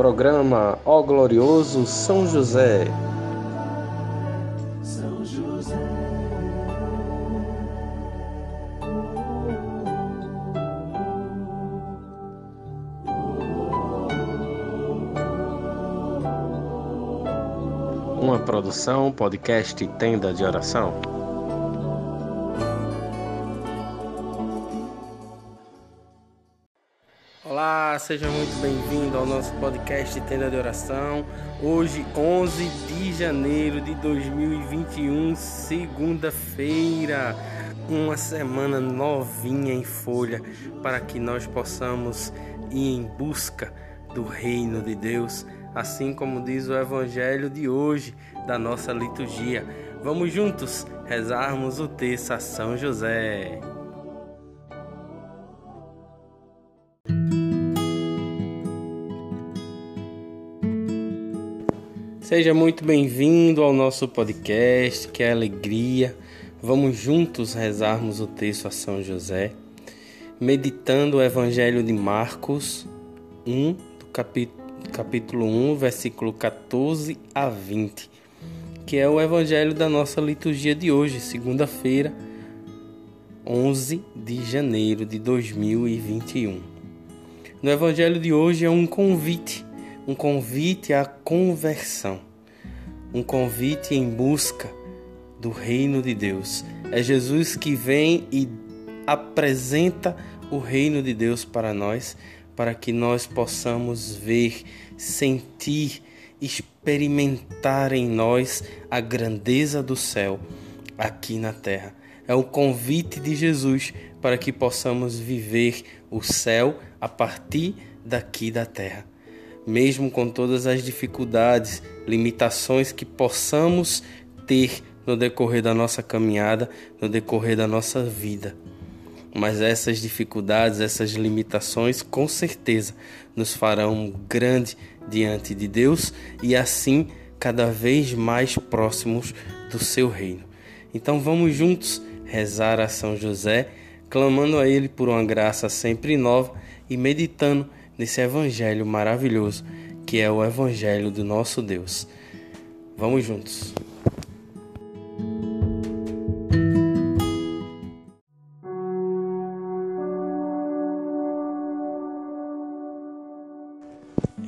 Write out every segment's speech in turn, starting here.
Programa Ó Glorioso São José. São José. Uma produção, podcast Tenda de Oração. Olá, seja muito bem-vindo ao nosso podcast Tenda de Oração. Hoje, 11 de janeiro de 2021, segunda-feira. Uma semana novinha em folha para que nós possamos ir em busca do reino de Deus, assim como diz o evangelho de hoje da nossa liturgia. Vamos juntos rezarmos o texto a São José. Seja muito bem-vindo ao nosso podcast, que é alegria. Vamos juntos rezarmos o texto a São José, meditando o Evangelho de Marcos 1, do capítulo, capítulo 1, versículo 14 a 20, que é o Evangelho da nossa liturgia de hoje, segunda-feira, 11 de janeiro de 2021. No Evangelho de hoje é um convite um convite à conversão, um convite em busca do reino de Deus. É Jesus que vem e apresenta o reino de Deus para nós, para que nós possamos ver, sentir, experimentar em nós a grandeza do céu aqui na terra. É o convite de Jesus para que possamos viver o céu a partir daqui da terra mesmo com todas as dificuldades, limitações que possamos ter no decorrer da nossa caminhada, no decorrer da nossa vida. Mas essas dificuldades, essas limitações, com certeza nos farão grande diante de Deus e assim cada vez mais próximos do seu reino. Então vamos juntos rezar a São José, clamando a Ele por uma graça sempre nova e meditando nesse evangelho maravilhoso que é o evangelho do nosso Deus. Vamos juntos.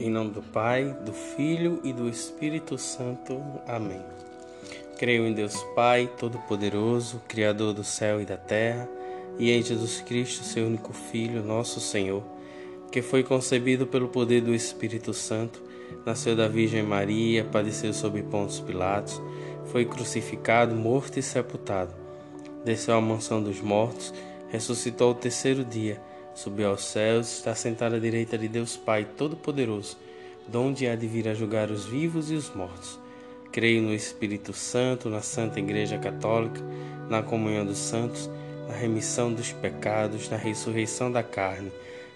Em nome do Pai, do Filho e do Espírito Santo. Amém. Creio em Deus Pai, Todo-Poderoso, Criador do céu e da terra, e em Jesus Cristo, seu único Filho, nosso Senhor que foi concebido pelo poder do Espírito Santo, nasceu da Virgem Maria, padeceu sob Pontos Pilatos, foi crucificado, morto e sepultado. Desceu à mansão dos mortos, ressuscitou ao terceiro dia, subiu aos céus, está sentado à direita de Deus Pai Todo-Poderoso, donde há de vir a julgar os vivos e os mortos. Creio no Espírito Santo, na Santa Igreja Católica, na comunhão dos santos, na remissão dos pecados, na ressurreição da carne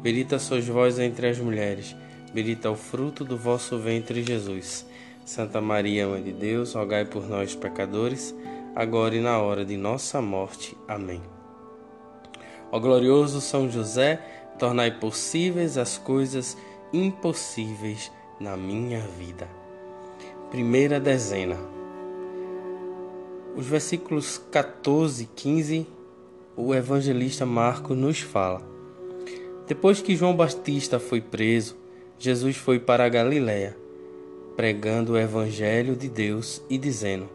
Bendita sois vós entre as mulheres, bendito é o fruto do vosso ventre, Jesus. Santa Maria, Mãe de Deus, rogai por nós, pecadores, agora e na hora de nossa morte. Amém. Ó glorioso São José, tornai possíveis as coisas impossíveis na minha vida. Primeira dezena. Os versículos 14 e 15, o evangelista Marcos nos fala. Depois que João Batista foi preso, Jesus foi para a Galiléia, pregando o evangelho de Deus e dizendo: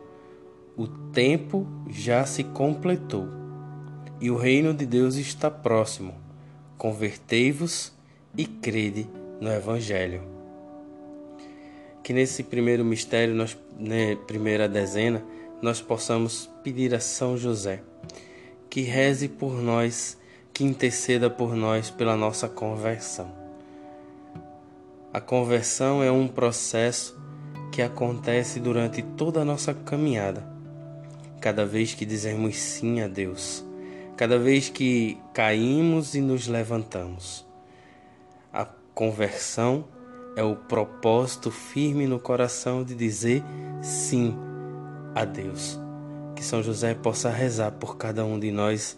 O tempo já se completou e o reino de Deus está próximo. Convertei-vos e crede no evangelho. Que nesse primeiro mistério, nós, né, primeira dezena, nós possamos pedir a São José que reze por nós que interceda por nós pela nossa conversão. A conversão é um processo que acontece durante toda a nossa caminhada. Cada vez que dizemos sim a Deus, cada vez que caímos e nos levantamos. A conversão é o propósito firme no coração de dizer sim a Deus. Que São José possa rezar por cada um de nós,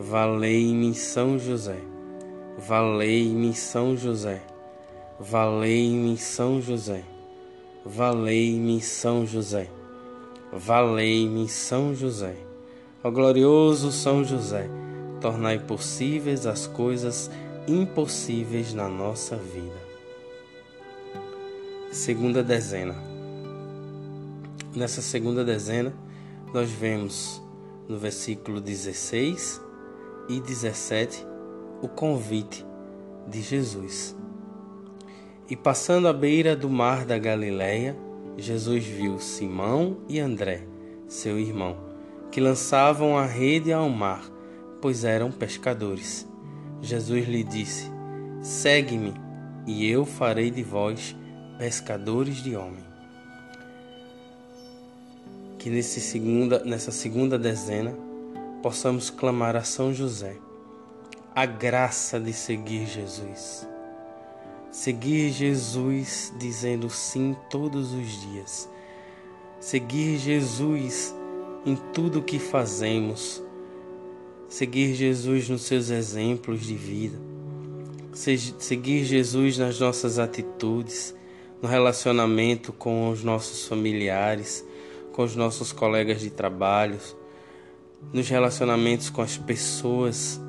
Valei-me São José. Valei-me São José. Valei-me São José. Valei-me São José. Valei-me São José. Ó glorioso São José, tornai possíveis as coisas impossíveis na nossa vida. Segunda dezena. Nessa segunda dezena, nós vemos no versículo 16 e 17 o convite de Jesus. E passando à beira do mar da Galileia, Jesus viu Simão e André, seu irmão, que lançavam a rede ao mar, pois eram pescadores. Jesus lhe disse: Segue-me, e eu farei de vós pescadores de homem. Que nesse segunda, nessa segunda dezena possamos clamar a São José a graça de seguir Jesus Seguir Jesus dizendo sim todos os dias. Seguir Jesus em tudo que fazemos. Seguir Jesus nos seus exemplos de vida. Seguir Jesus nas nossas atitudes, no relacionamento com os nossos familiares, com os nossos colegas de trabalho, nos relacionamentos com as pessoas.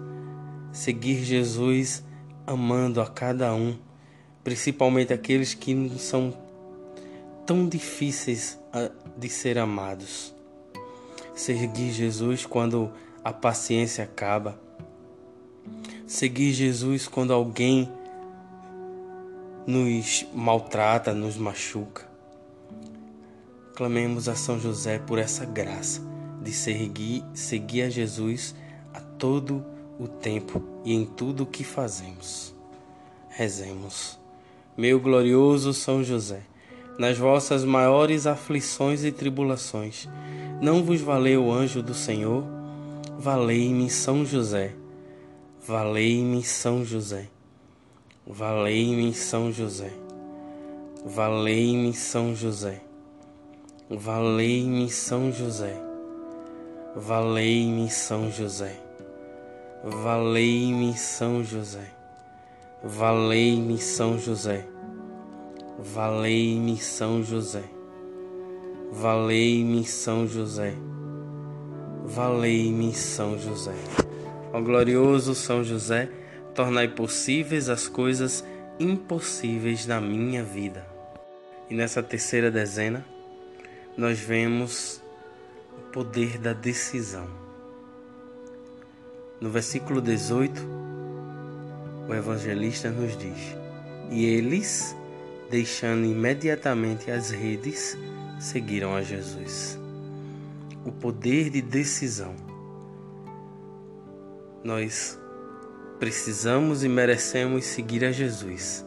Seguir Jesus amando a cada um principalmente aqueles que são tão difíceis ah, de ser amados. Seguir Jesus quando a paciência acaba. Seguir Jesus quando alguém nos maltrata, nos machuca. Clamemos a São José por essa graça de seguir, seguir a Jesus a todo o tempo e em tudo o que fazemos. Rezemos. Meu glorioso São José, nas vossas maiores aflições e tribulações, não vos valeu o anjo do Senhor? Valei-me São José, valei-me São José, valei-me São José, valei-me São José, valei-me São José, valei-me São José, valei-me São José. Valei-me São José. Valei-me São José. Valei-me São José. Valei-me São José. Ó glorioso São José, tornai possíveis as coisas impossíveis na minha vida. E nessa terceira dezena, nós vemos poder da decisão. No versículo 18, o evangelista nos diz: E eles, deixando imediatamente as redes, seguiram a Jesus. O poder de decisão. Nós precisamos e merecemos seguir a Jesus.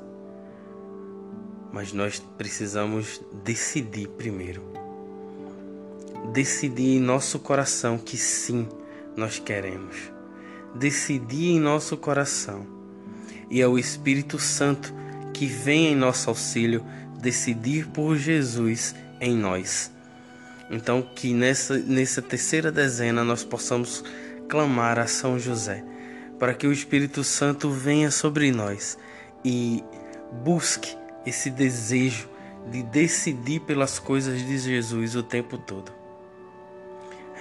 Mas nós precisamos decidir primeiro. Decidir em nosso coração que sim, nós queremos. Decidir em nosso coração e é o Espírito Santo que vem em nosso auxílio decidir por Jesus em nós. Então, que nessa, nessa terceira dezena nós possamos clamar a São José, para que o Espírito Santo venha sobre nós e busque esse desejo de decidir pelas coisas de Jesus o tempo todo.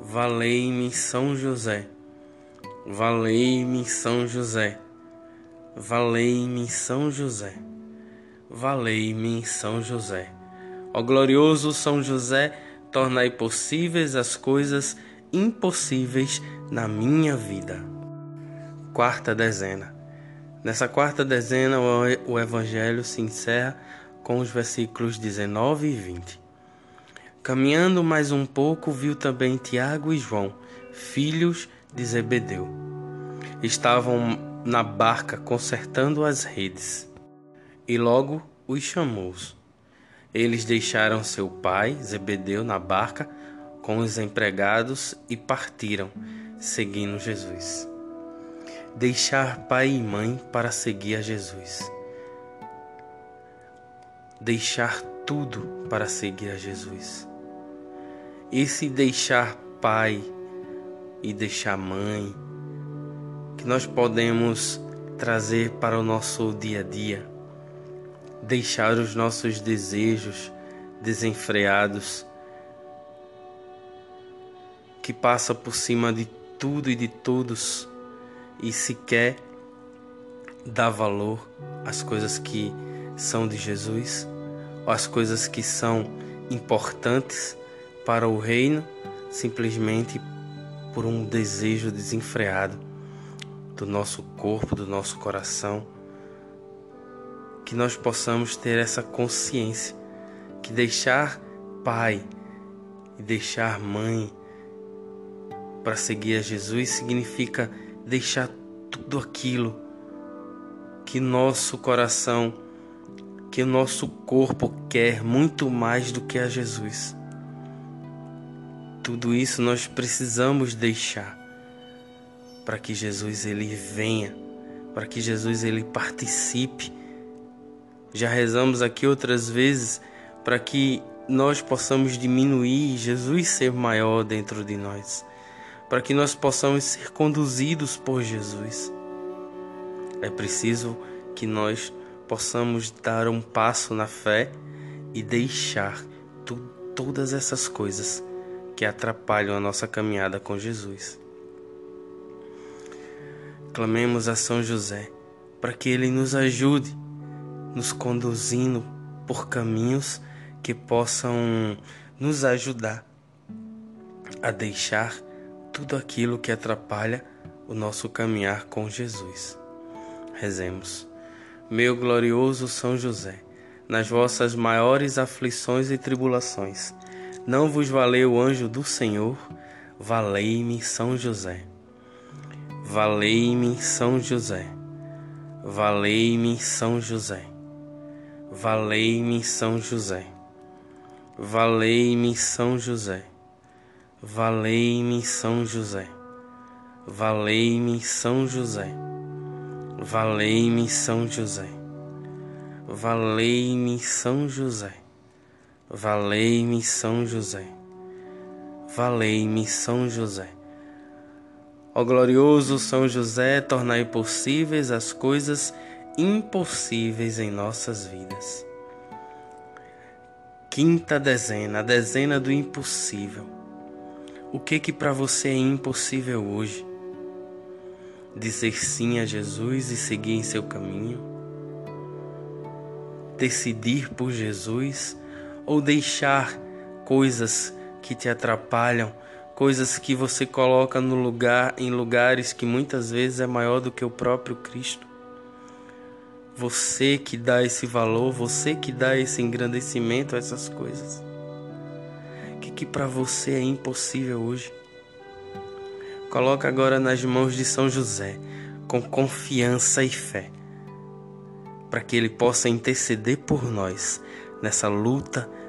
Valei-me São José. Valei-me São José. Valei-me São José. Valei-me São José. Ó glorioso São José, tornai possíveis as coisas impossíveis na minha vida. Quarta dezena. Nessa quarta dezena, o Evangelho se encerra com os versículos 19 e 20. Caminhando mais um pouco, viu também Tiago e João, filhos de Zebedeu. Estavam na barca consertando as redes. E logo os chamou. Eles deixaram seu pai, Zebedeu, na barca com os empregados e partiram, seguindo Jesus. Deixar pai e mãe para seguir a Jesus. Deixar tudo para seguir a Jesus. Esse deixar pai e deixar mãe, que nós podemos trazer para o nosso dia a dia, deixar os nossos desejos desenfreados, que passa por cima de tudo e de todos e sequer dá valor às coisas que são de Jesus, às coisas que são importantes para o reino, simplesmente por um desejo desenfreado do nosso corpo, do nosso coração, que nós possamos ter essa consciência que deixar pai e deixar mãe para seguir a Jesus significa deixar tudo aquilo que nosso coração, que o nosso corpo quer muito mais do que a Jesus. Tudo isso nós precisamos deixar para que Jesus ele venha, para que Jesus ele participe. Já rezamos aqui outras vezes para que nós possamos diminuir e Jesus ser maior dentro de nós, para que nós possamos ser conduzidos por Jesus. É preciso que nós possamos dar um passo na fé e deixar tu, todas essas coisas que atrapalham a nossa caminhada com Jesus. Clamemos a São José para que ele nos ajude, nos conduzindo por caminhos que possam nos ajudar a deixar tudo aquilo que atrapalha o nosso caminhar com Jesus. Rezemos. Meu glorioso São José, nas vossas maiores aflições e tribulações, não vos valeu o anjo do Senhor? Valei-me São José. Valei-me São José. Valei-me São José. Valei-me São José. Valei-me São José. Valei-me São José. Valei-me São José. Valei-me São José. Valei-me São José. Valei-me São José. Valei-me São José. Ó glorioso São José, tornai possíveis as coisas impossíveis em nossas vidas. Quinta dezena, a dezena do impossível. O que que para você é impossível hoje? Dizer sim a Jesus e seguir em seu caminho? Decidir por Jesus ou deixar coisas que te atrapalham, coisas que você coloca no lugar em lugares que muitas vezes é maior do que o próprio Cristo. Você que dá esse valor, você que dá esse engrandecimento a essas coisas. O que, que para você é impossível hoje? Coloca agora nas mãos de São José, com confiança e fé, para que ele possa interceder por nós nessa luta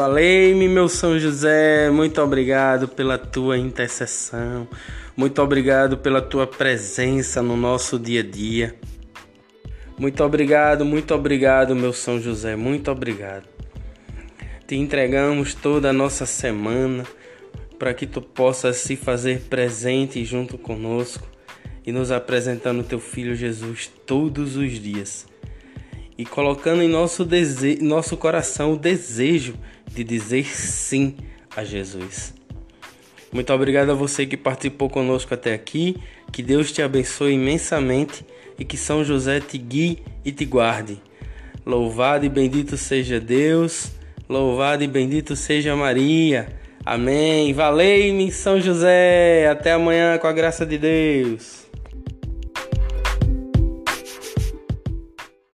Valei-me, meu São José, muito obrigado pela tua intercessão, muito obrigado pela tua presença no nosso dia a dia. Muito obrigado, muito obrigado, meu São José, muito obrigado. Te entregamos toda a nossa semana para que tu possas se fazer presente junto conosco e nos apresentando teu filho Jesus todos os dias e colocando em nosso, dese... nosso coração o desejo de dizer sim a Jesus. Muito obrigado a você que participou conosco até aqui. Que Deus te abençoe imensamente e que São José te guie e te guarde. Louvado e bendito seja Deus, louvado e bendito seja Maria. Amém. Valei-me, São José. Até amanhã com a graça de Deus.